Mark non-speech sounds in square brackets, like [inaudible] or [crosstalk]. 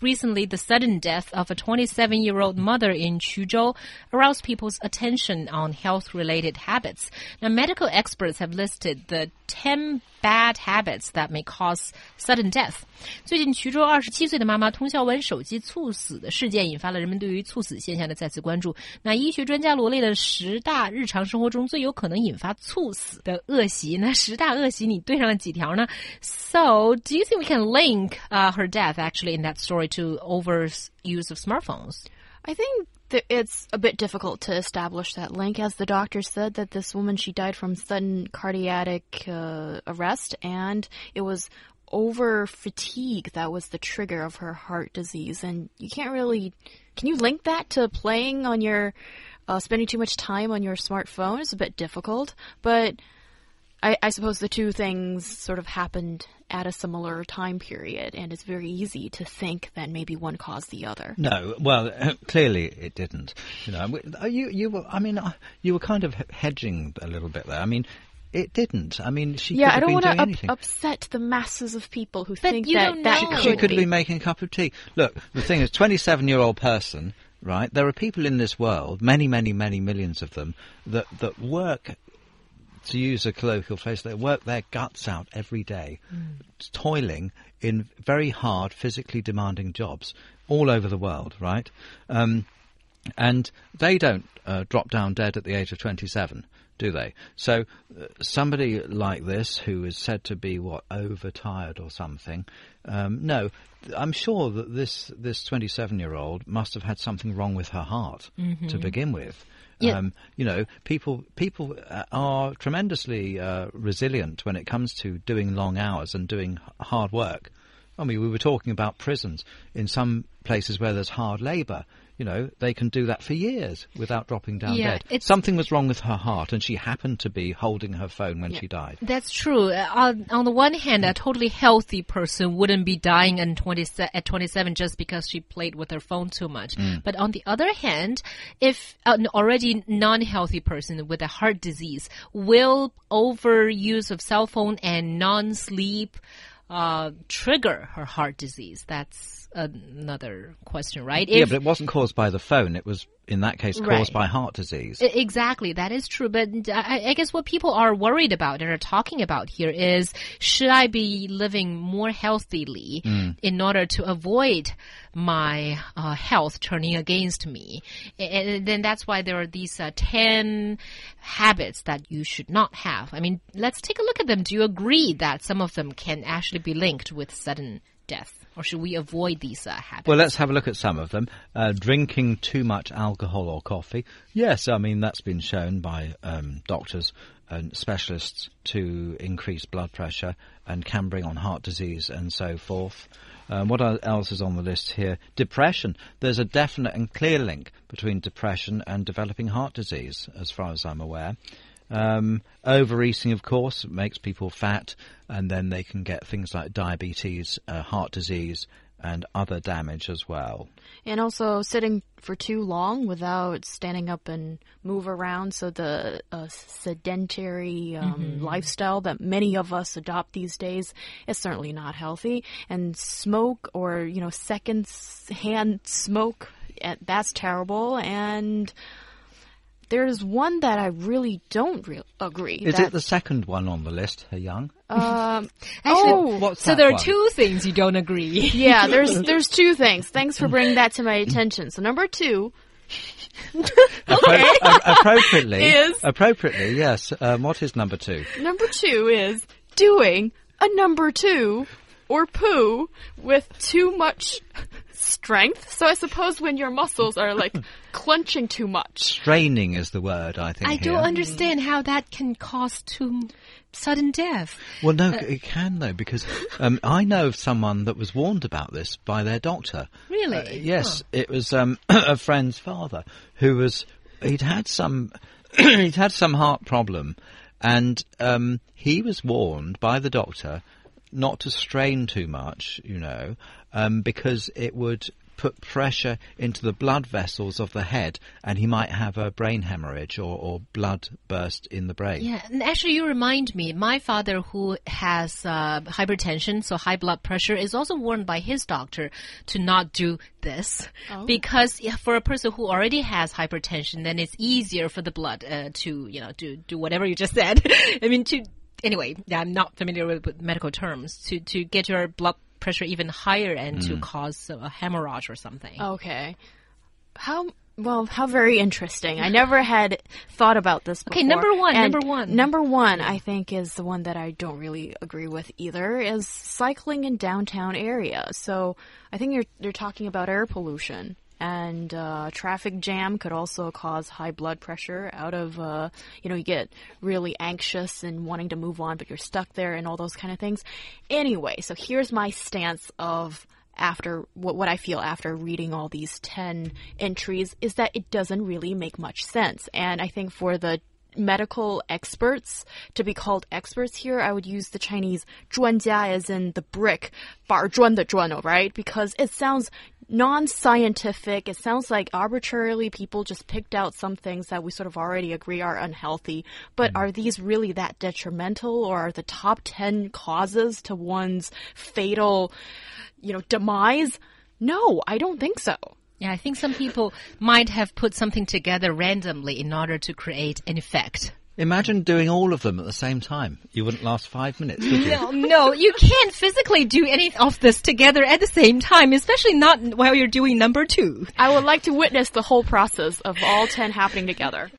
Recently, the sudden death of a 27 year old mother in Quzhou aroused people's attention on health related habits. Now, medical experts have listed the 10 bad habits that may cause sudden death. 最近，衢州二十七岁的妈妈通宵玩手机猝死的事件，引发了人们对于猝死现象的再次关注。那医学专家罗列了十大日常生活中最有可能引发猝死的恶习。那十大恶习你对上了几条呢？So, do you think we can link uh, her death actually in that story to overuse of smartphones? I think it's a bit difficult to establish that link, as the doctor said that this woman she died from sudden cardiac uh, arrest, and it was over fatigue that was the trigger of her heart disease, and you can't really can you link that to playing on your uh, spending too much time on your smartphone? It's a bit difficult, but I, I suppose the two things sort of happened at a similar time period, and it's very easy to think that maybe one caused the other. No, well, [laughs] clearly it didn't. You know, you you were. I mean, uh, you were kind of hedging a little bit there. I mean. It didn't. I mean, she yeah. I don't want to up upset the masses of people who But think you that don't that know. could she could be. be making a cup of tea. Look, the thing is, 27 year old person, right? There are people in this world, many, many, many millions of them, that, that work, to use a colloquial phrase, they work their guts out every day, toiling in very hard, physically demanding jobs all over the world, right? Um, and they don't uh, drop down dead at the age of 27, do they? So uh, somebody like this, who is said to be what overtired or something, um, no, I'm sure that this this 27 year old must have had something wrong with her heart to begin with. Yeah. Um, you know, people people uh, are tremendously uh, resilient when it comes to doing long hours and doing hard work. I mean, we were talking about prisons. In some places where there's hard labour, you know, they can do that for years without dropping down Yeah, dead. Something was wrong with her heart, and she happened to be holding her phone when she died. That's true. Uh, on, on the one hand, a totally healthy person wouldn't be dying at, 20, at 27 just because she played with her phone too much. But on the other hand, if an already non-healthy person with a heart disease will overuse of cell phone and non-sleep uh, trigger her heart disease, that's another question, right? yeah, but it wasn't caused by the phone. It was, in that case, caused Right. by heart disease. Exactly, that is true. But I, I guess what people are worried about and are talking about here is should I be living more healthily in order to avoid my uh, health turning against me? And then that's why there are these uh, 10 habits that you should not have. I mean, let's take a look at them. Do you agree that some of them can actually be linked with sudden death? Or should we avoid these uh, habits? Well, let's have a look at some of them. Uh, drinking too much alcohol or coffee. Yes, I mean, that's been shown by um, doctors and specialists to increase blood pressure and can bring on heart disease and so forth. Um, what else is on the list here? Depression. There's a definite and clear link between depression and developing heart disease, as far as I'm aware. Um, overeating, of course, makes people fat, and then they can get things like diabetes, uh, heart disease, and other damage as well. And also sitting for too long without standing up and move around. So the uh, sedentary um, lifestyle that many of us adopt these days is certainly not healthy. And smoke or you know second-hand smoke, eh, that's terrible. And there's one that I really don't re- agree. Is that, it the second one on the list, He Yang? um, [laughs] Actually, oh, What's so there are one? two things you don't agree. [laughs] yeah, there's [laughs] there's two things. Thanks for bringing that to my attention. So number two, Appro- appropriately, Is- appropriately, yes. Um, what is number two? number two is doing a number two or poo with too much strength. So I suppose when your muscles are like [laughs] clenching too much. Straining is the word, I think. I here. don't understand how that can cause too sudden death. Well, no, Uh, it can though, because um, I know of someone that was warned about this by their doctor. Really? Uh, yes, it was um, [clears throat] a friend's father who was he'd had some [clears throat] he'd had some heart problem, and um, he was warned by the doctor not to strain too much, you know, um, because it would put pressure into the blood vessels of the head and he might have a brain hemorrhage or, or blood burst in the brain. Yeah, and actually, you remind me. My father, who has uh, hypertension, so high blood pressure, is also warned by his doctor to not do this because for a person who already has hypertension, then it's easier for the blood uh, to you know do do whatever you just said. [laughs] I mean to. Anyway, I'm not familiar with, with medical terms. To to get your blood pressure even higher and to mm. cause a hemorrhage or something. Okay. How well, how very interesting. I never had thought about this before. Okay, number one, And number one. Number one, I think, is the one that I don't really agree with either, is cycling in downtown area. So I think you're, you're talking about air pollution And uh, traffic jam could also cause high blood pressure out of, uh, you know, you get really anxious and wanting to move on, but you're stuck there and all those kind of things. Anyway, so here's my stance of after what, what I feel after reading all these 10 entries is that it doesn't really make much sense. And I think for the medical experts to be called experts here, I would use the Chinese 专家 as in the brick, 板砖的砖, right? Because it sounds non-scientific. It sounds like arbitrarily people just picked out some things that we sort of already agree are unhealthy. But mm-hmm. are these really that detrimental or are the top 10 causes to one's fatal, you know, demise? No, I don't think so. Yeah, I think some people might have put something together randomly in order to create an effect. Imagine doing all of them at the same time. You wouldn't last five minutes, would you? No, no, you can't physically do any of this together at the same time, especially not while you're doing number two. I would like to witness the whole process of all 10 happening together.